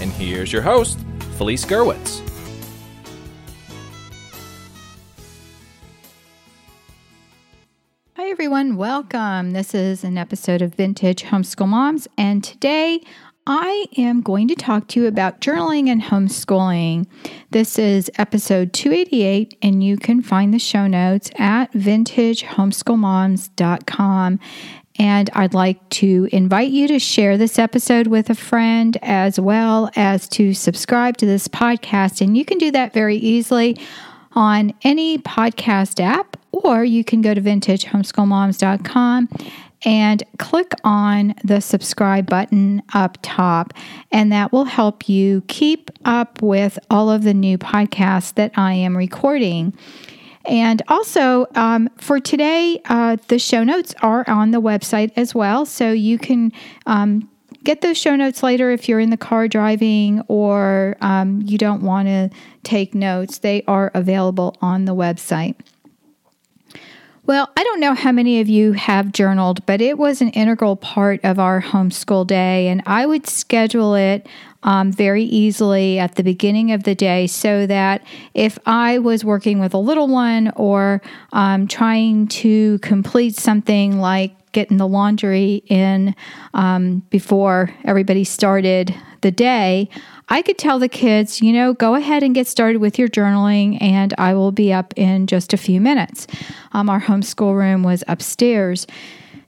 and here's your host, Felice Gerwitz. Hi, everyone. Welcome. This is an episode of Vintage Homeschool Moms, and today I am going to talk to you about journaling and homeschooling. This is episode 288, and you can find the show notes at vintagehomeschoolmoms.com. And I'd like to invite you to share this episode with a friend as well as to subscribe to this podcast. And you can do that very easily on any podcast app, or you can go to vintagehomeschoolmoms.com and click on the subscribe button up top, and that will help you keep up with all of the new podcasts that I am recording. And also, um, for today, uh, the show notes are on the website as well. So you can um, get those show notes later if you're in the car driving or um, you don't want to take notes. They are available on the website. Well, I don't know how many of you have journaled, but it was an integral part of our homeschool day, and I would schedule it um, very easily at the beginning of the day so that if I was working with a little one or um, trying to complete something like getting the laundry in um, before everybody started the day, I could tell the kids, you know, go ahead and get started with your journaling, and I will be up in just a few minutes. Um, our homeschool room was upstairs.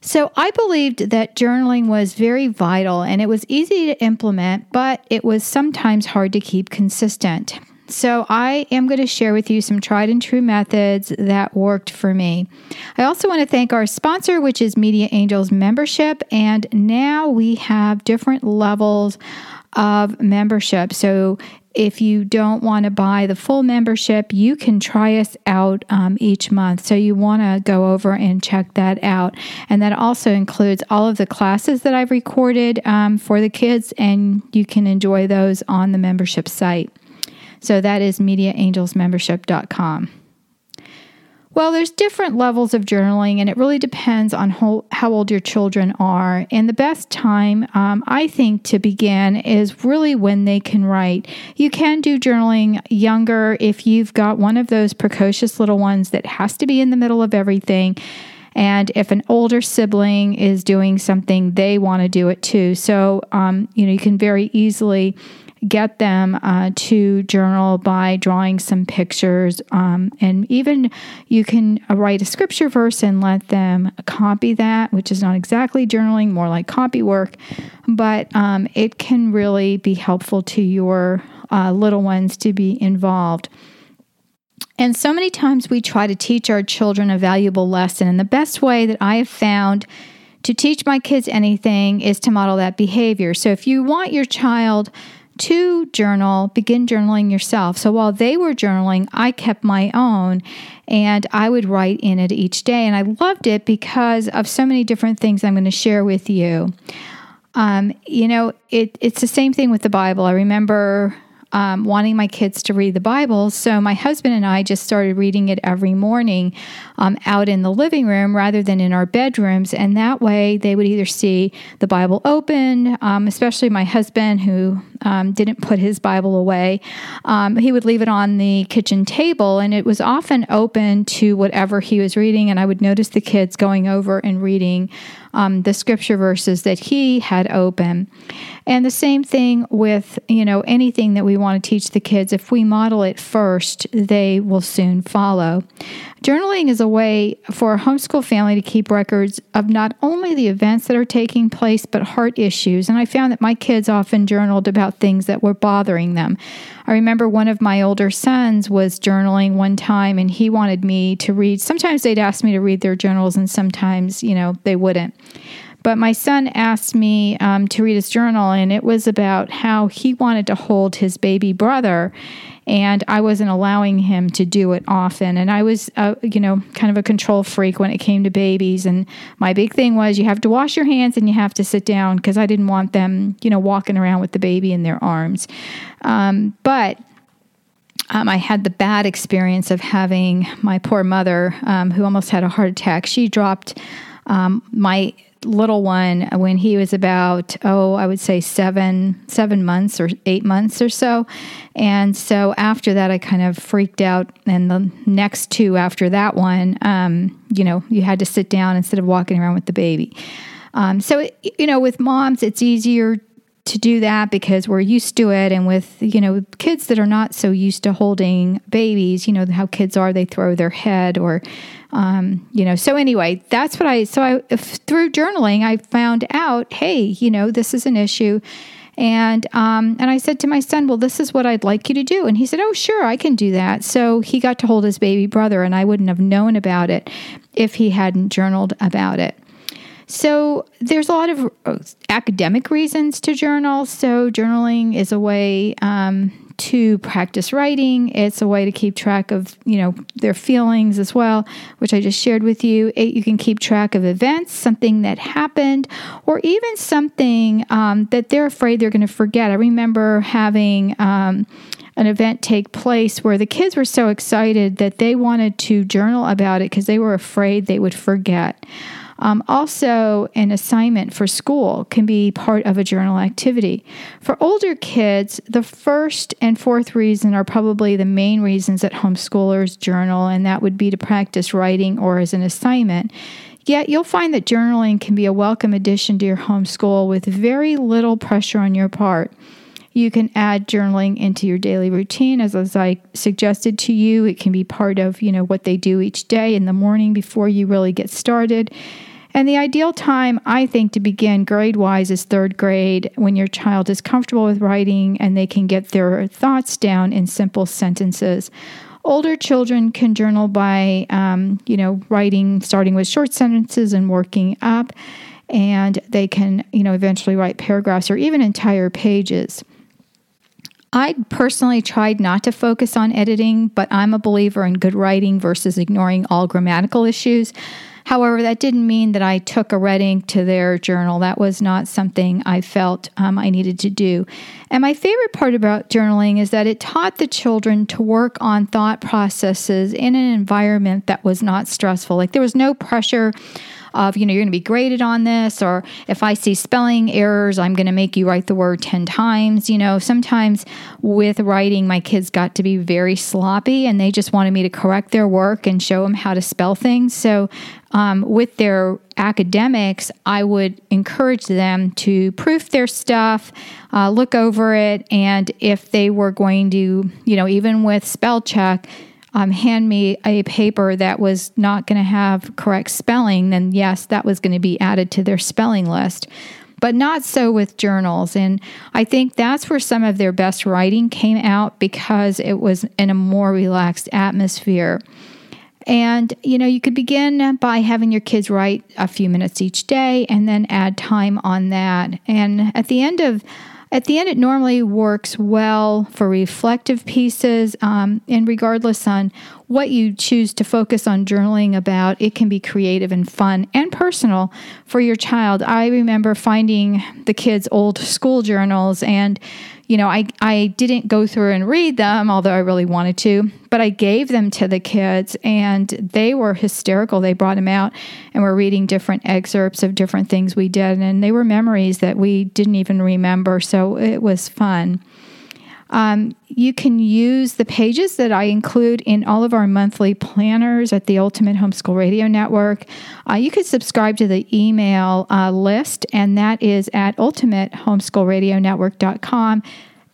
So I believed that journaling was very vital and it was easy to implement, but it was sometimes hard to keep consistent. So, I am going to share with you some tried and true methods that worked for me. I also want to thank our sponsor, which is Media Angels membership. And now we have different levels of membership. So, if you don't want to buy the full membership, you can try us out um, each month. So you want to go over and check that out. And that also includes all of the classes that I've recorded um, for the kids, and you can enjoy those on the membership site. So that is mediaangelsmembership.com. Well, there's different levels of journaling, and it really depends on how, how old your children are. And the best time, um, I think, to begin is really when they can write. You can do journaling younger if you've got one of those precocious little ones that has to be in the middle of everything. And if an older sibling is doing something, they want to do it too. So, um, you know, you can very easily get them uh, to journal by drawing some pictures. Um, and even you can write a scripture verse and let them copy that, which is not exactly journaling, more like copy work. But um, it can really be helpful to your uh, little ones to be involved. And so many times we try to teach our children a valuable lesson. And the best way that I have found to teach my kids anything is to model that behavior. So if you want your child to journal, begin journaling yourself. So while they were journaling, I kept my own and I would write in it each day. And I loved it because of so many different things I'm going to share with you. Um, you know, it, it's the same thing with the Bible. I remember um, wanting my kids to read the Bible. So my husband and I just started reading it every morning um, out in the living room rather than in our bedrooms. And that way they would either see the Bible open, um, especially my husband who um, didn't put his Bible away. Um, he would leave it on the kitchen table and it was often open to whatever he was reading. And I would notice the kids going over and reading um, the scripture verses that he had open. And the same thing with, you know, anything that we want to teach the kids. If we model it first, they will soon follow. Journaling is a way for a homeschool family to keep records of not only the events that are taking place, but heart issues. And I found that my kids often journaled about things that were bothering them. I remember one of my older sons was journaling one time and he wanted me to read. Sometimes they'd ask me to read their journals, and sometimes, you know, they wouldn't. But my son asked me um, to read his journal, and it was about how he wanted to hold his baby brother and I wasn't allowing him to do it often. And I was, uh, you know, kind of a control freak when it came to babies. And my big thing was you have to wash your hands and you have to sit down because I didn't want them, you know, walking around with the baby in their arms. Um, but um, I had the bad experience of having my poor mother, um, who almost had a heart attack. She dropped um, my little one when he was about oh i would say seven seven months or eight months or so. And so after that i kind of freaked out. And the next two after that one um, you know you had to sit down instead of walking around with the baby. Um, so it, you know with moms it's easier to do that because we're used to it. And with you know kids that are not so used to holding babies you know how kids are they throw their head or um, you know so anyway that's what i so i through journaling i found out hey you know this is an issue and um, and I said to my son, "Well, this is what I'd like you to do." And he said, "Oh, sure, I can do that." So he got to hold his baby brother, and I wouldn't have known about it if he hadn't journaled about it. So there's a lot of uh, academic reasons to journal. So journaling is a way um, to practice writing. It's a way to keep track of you know their feelings as well, which I just shared with you. Eight, you can keep track of events, something that happened, or even something um, that they're afraid they're going to forget. I remember having. Um, an event take place where the kids were so excited that they wanted to journal about it because they were afraid they would forget. Um, also, an assignment for school can be part of a journal activity. For older kids, the first and fourth reason are probably the main reasons that homeschoolers journal, and that would be to practice writing or as an assignment. Yet you'll find that journaling can be a welcome addition to your homeschool with very little pressure on your part. You can add journaling into your daily routine as, as I suggested to you. It can be part of, you know, what they do each day in the morning before you really get started. And the ideal time, I think, to begin grade wise is third grade when your child is comfortable with writing and they can get their thoughts down in simple sentences. Older children can journal by, um, you know, writing, starting with short sentences and working up, and they can, you know, eventually write paragraphs or even entire pages. I personally tried not to focus on editing, but I'm a believer in good writing versus ignoring all grammatical issues. However, that didn't mean that I took a red ink to their journal. That was not something I felt um, I needed to do. And my favorite part about journaling is that it taught the children to work on thought processes in an environment that was not stressful. Like there was no pressure of, you know, you're going to be graded on this, or if I see spelling errors, I'm going to make you write the word 10 times. You know, sometimes with writing, my kids got to be very sloppy and they just wanted me to correct their work and show them how to spell things. So, um, with their academics, I would encourage them to proof their stuff, uh, look over it, and if they were going to, you know, even with spell check, um, hand me a paper that was not going to have correct spelling, then yes, that was going to be added to their spelling list. But not so with journals. And I think that's where some of their best writing came out because it was in a more relaxed atmosphere. And, you know, you could begin by having your kids write a few minutes each day and then add time on that. And at the end of at the end, it normally works well for reflective pieces, um, and regardless on what you choose to focus on journaling about, it can be creative and fun and personal for your child. I remember finding the kids' old school journals and you know, I, I didn't go through and read them, although I really wanted to, but I gave them to the kids and they were hysterical. They brought them out and were reading different excerpts of different things we did, and they were memories that we didn't even remember. So it was fun. Um, you can use the pages that I include in all of our monthly planners at the Ultimate Homeschool Radio Network. Uh, you can subscribe to the email uh, list, and that is at ultimatehomeschoolradionetwork.com.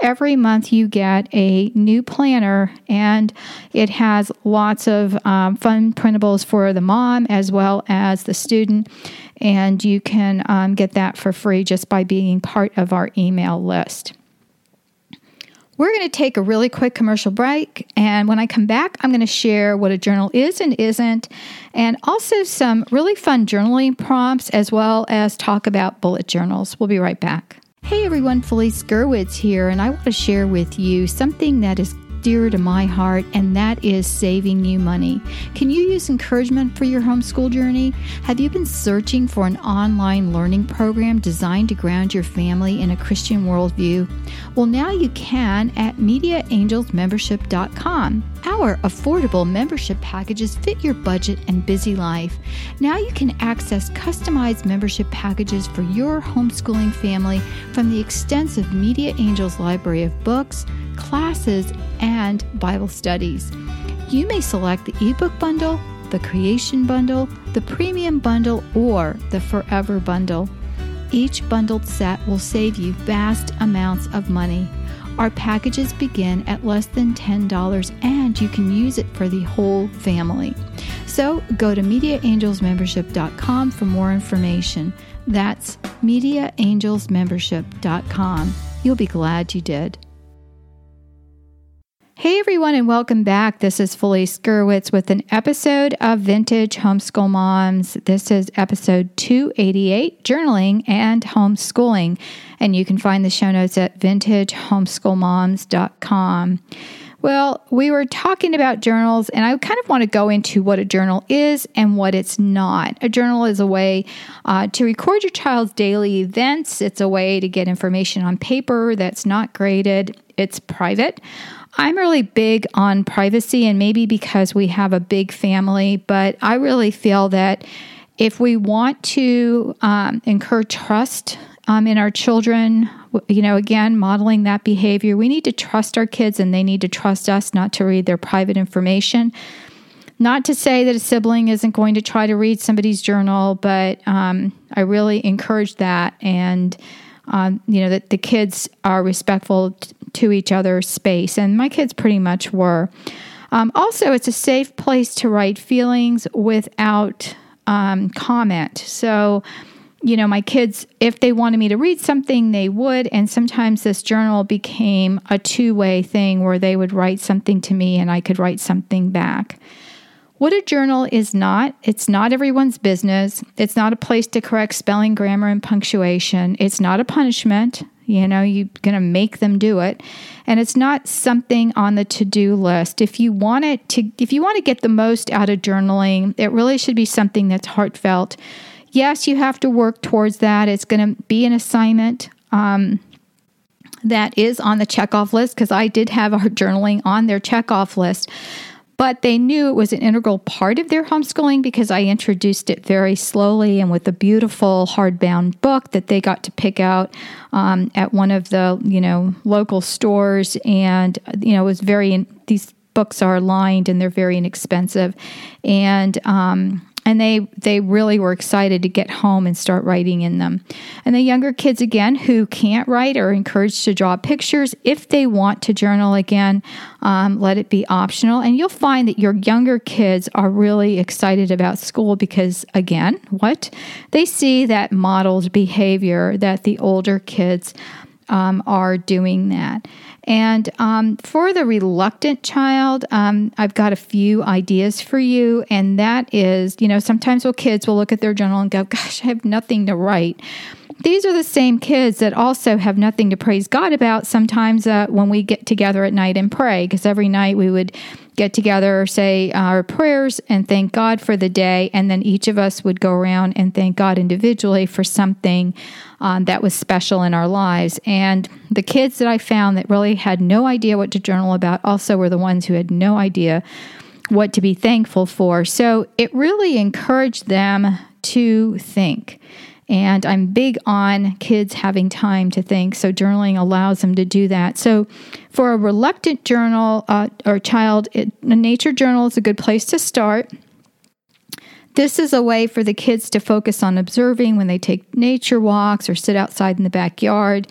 Every month, you get a new planner, and it has lots of um, fun printables for the mom as well as the student. And you can um, get that for free just by being part of our email list. We're going to take a really quick commercial break. And when I come back, I'm going to share what a journal is and isn't, and also some really fun journaling prompts, as well as talk about bullet journals. We'll be right back. Hey everyone, Felice Gerwitz here, and I want to share with you something that is dear to my heart, and that is saving you money. Can you use encouragement for your homeschool journey? Have you been searching for an online learning program designed to ground your family in a Christian worldview? Well, now you can at MediaAngelsMembership.com. Our affordable membership packages fit your budget and busy life. Now you can access customized membership packages for your homeschooling family from the extensive Media Angels library of books, classes, and Bible studies. You may select the ebook bundle, the creation bundle, the premium bundle, or the forever bundle. Each bundled set will save you vast amounts of money. Our packages begin at less than $10 and you can use it for the whole family. So go to MediaAngelsMembership.com for more information. That's MediaAngelsMembership.com. You'll be glad you did. Hey everyone, and welcome back. This is Felice Gerwitz with an episode of Vintage Homeschool Moms. This is episode 288 Journaling and Homeschooling. And you can find the show notes at vintagehomeschoolmoms.com. Well, we were talking about journals, and I kind of want to go into what a journal is and what it's not. A journal is a way uh, to record your child's daily events, it's a way to get information on paper that's not graded, it's private. I'm really big on privacy, and maybe because we have a big family, but I really feel that if we want to um, incur trust um, in our children, you know, again, modeling that behavior, we need to trust our kids and they need to trust us not to read their private information. Not to say that a sibling isn't going to try to read somebody's journal, but um, I really encourage that. And, um, you know, that the kids are respectful to each other's space. And my kids pretty much were. Um, also, it's a safe place to write feelings without um, comment. So, you know, my kids, if they wanted me to read something, they would. And sometimes this journal became a two way thing where they would write something to me and I could write something back. What a journal is not, it's not everyone's business. It's not a place to correct spelling, grammar, and punctuation. It's not a punishment. You know, you're going to make them do it. And it's not something on the to-do list. If you want it to if you want to get the most out of journaling, it really should be something that's heartfelt. Yes, you have to work towards that. It's going to be an assignment. Um, that is on the checkoff list because I did have our journaling on their checkoff list but they knew it was an integral part of their homeschooling because I introduced it very slowly and with a beautiful hardbound book that they got to pick out um, at one of the you know local stores, and you know it was very these books are lined and they're very inexpensive, and um, and they they really were excited to get home and start writing in them. And the younger kids again who can't write are encouraged to draw pictures if they want to journal again. Um, let it be optional, and you'll find that your younger kids are really excited about school because again, what they see that modeled behavior that the older kids um, are doing that. And um, for the reluctant child, um, I've got a few ideas for you. And that is, you know, sometimes well, kids will look at their journal and go, gosh, I have nothing to write. These are the same kids that also have nothing to praise God about sometimes uh, when we get together at night and pray, because every night we would get together, say our prayers, and thank God for the day. And then each of us would go around and thank God individually for something um, that was special in our lives. And the kids that I found that really had no idea what to journal about also were the ones who had no idea what to be thankful for. So it really encouraged them to think. And I'm big on kids having time to think, so journaling allows them to do that. So, for a reluctant journal uh, or child, it, a nature journal is a good place to start. This is a way for the kids to focus on observing when they take nature walks or sit outside in the backyard.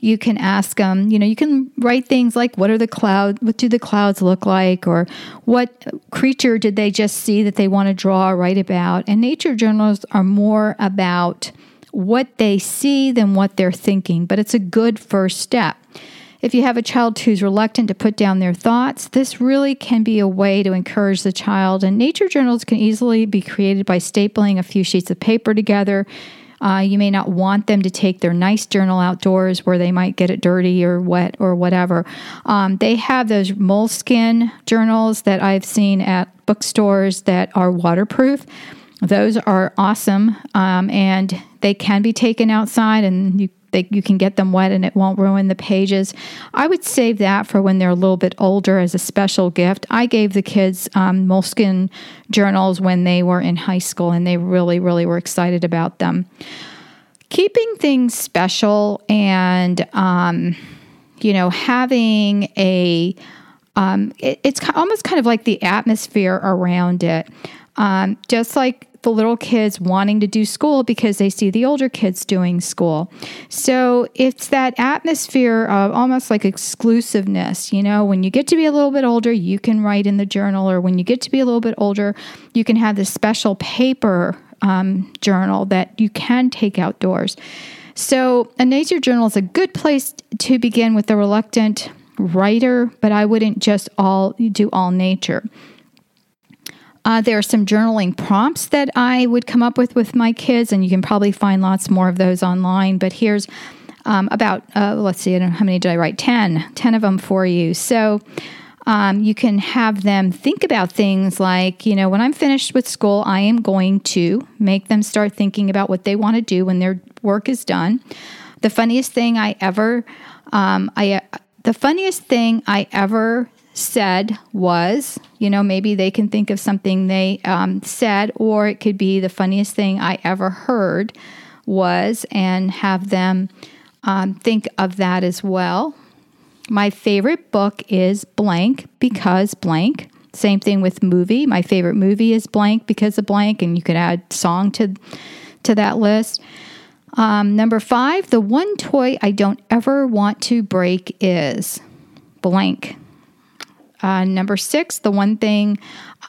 You can ask them, you know, you can write things like what are the clouds, what do the clouds look like, or what creature did they just see that they want to draw or write about. And nature journals are more about what they see than what they're thinking, but it's a good first step. If you have a child who's reluctant to put down their thoughts, this really can be a way to encourage the child. And nature journals can easily be created by stapling a few sheets of paper together. Uh, you may not want them to take their nice journal outdoors where they might get it dirty or wet or whatever. Um, they have those Moleskine journals that I've seen at bookstores that are waterproof. Those are awesome, um, and they can be taken outside, and you they, you can get them wet and it won't ruin the pages. I would save that for when they're a little bit older as a special gift. I gave the kids um, Moleskine journals when they were in high school and they really, really were excited about them. Keeping things special and, um, you know, having a, um, it, it's almost kind of like the atmosphere around it. Um, just like the little kids wanting to do school because they see the older kids doing school. So it's that atmosphere of almost like exclusiveness. You know, when you get to be a little bit older, you can write in the journal, or when you get to be a little bit older, you can have this special paper um, journal that you can take outdoors. So a nature journal is a good place to begin with the reluctant writer, but I wouldn't just all do all nature. Uh, there are some journaling prompts that I would come up with with my kids, and you can probably find lots more of those online. But here's um, about, uh, let's see, how many did I write? 10, 10 of them for you. So um, you can have them think about things like, you know, when I'm finished with school, I am going to make them start thinking about what they want to do when their work is done. The funniest thing I ever, um, I, uh, the funniest thing I ever said was, you know, maybe they can think of something they um, said, or it could be the funniest thing I ever heard was, and have them um, think of that as well. My favorite book is blank because blank. Same thing with movie. My favorite movie is blank because of blank, and you could add song to to that list. Um, number five, the one toy I don't ever want to break is blank. Uh, number six, the one thing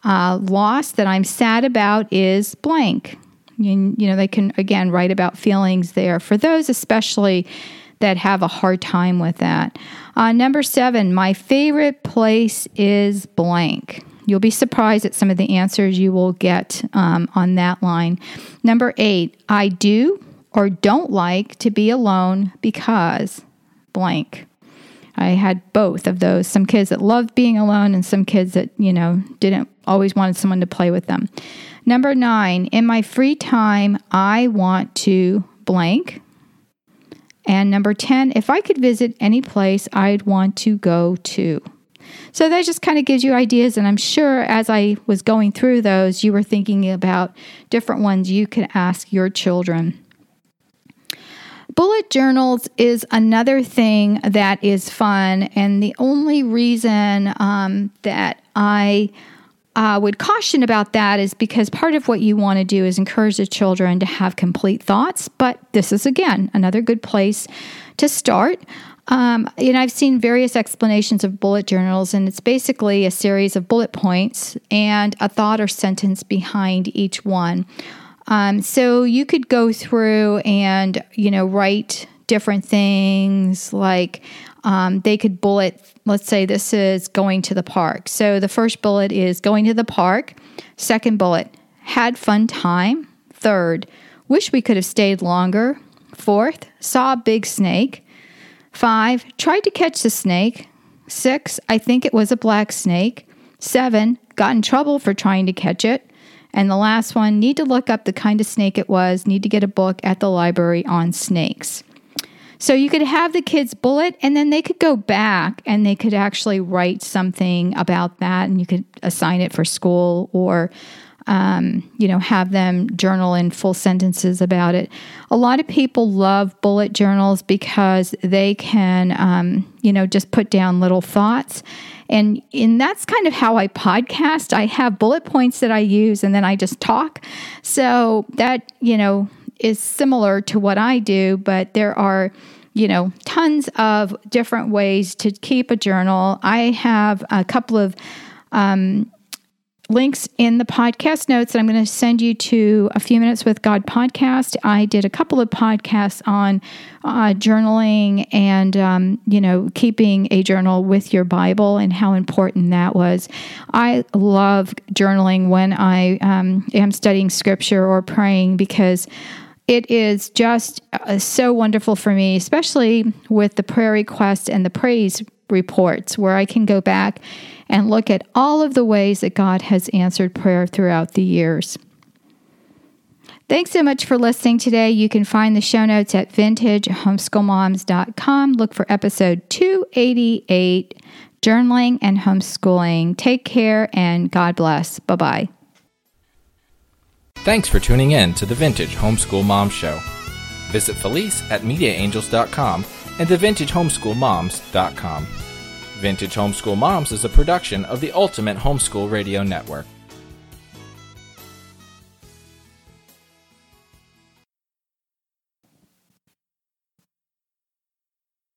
uh, lost that I'm sad about is blank. You, you know, they can again write about feelings there for those, especially that have a hard time with that. Uh, number seven, my favorite place is blank. You'll be surprised at some of the answers you will get um, on that line. Number eight, I do or don't like to be alone because blank. I had both of those. Some kids that loved being alone and some kids that, you know, didn't always wanted someone to play with them. Number nine, in my free time, I want to blank. And number 10, if I could visit any place, I'd want to go to. So that just kind of gives you ideas. And I'm sure as I was going through those, you were thinking about different ones you could ask your children. Bullet journals is another thing that is fun, and the only reason um, that I uh, would caution about that is because part of what you want to do is encourage the children to have complete thoughts. But this is again another good place to start. Um, and I've seen various explanations of bullet journals, and it's basically a series of bullet points and a thought or sentence behind each one. Um, so you could go through and, you know, write different things like um, they could bullet, let's say this is going to the park. So the first bullet is going to the park. Second bullet, had fun time. Third, wish we could have stayed longer. Fourth, saw a big snake. Five, tried to catch the snake. Six, I think it was a black snake. Seven, got in trouble for trying to catch it. And the last one, need to look up the kind of snake it was, need to get a book at the library on snakes. So you could have the kids bullet and then they could go back and they could actually write something about that and you could assign it for school or um, you know, have them journal in full sentences about it. A lot of people love bullet journals because they can, um, you know, just put down little thoughts. And, and that's kind of how I podcast. I have bullet points that I use and then I just talk. So that, you know, is similar to what I do, but there are you know, tons of different ways to keep a journal. I have a couple of um, links in the podcast notes. that I'm going to send you to a few minutes with God podcast. I did a couple of podcasts on uh, journaling and, um, you know, keeping a journal with your Bible and how important that was. I love journaling when I um, am studying scripture or praying because it is just uh, so wonderful for me, especially with the prayer requests and the praise reports, where I can go back and look at all of the ways that God has answered prayer throughout the years. Thanks so much for listening today. You can find the show notes at vintagehomeschoolmoms.com. Look for episode 288 Journaling and Homeschooling. Take care and God bless. Bye bye. Thanks for tuning in to the Vintage Homeschool Mom Show. Visit Felice at MediaAngels.com and TheVintageHomeschoolMoms.com. Vintage Homeschool Moms is a production of the Ultimate Homeschool Radio Network.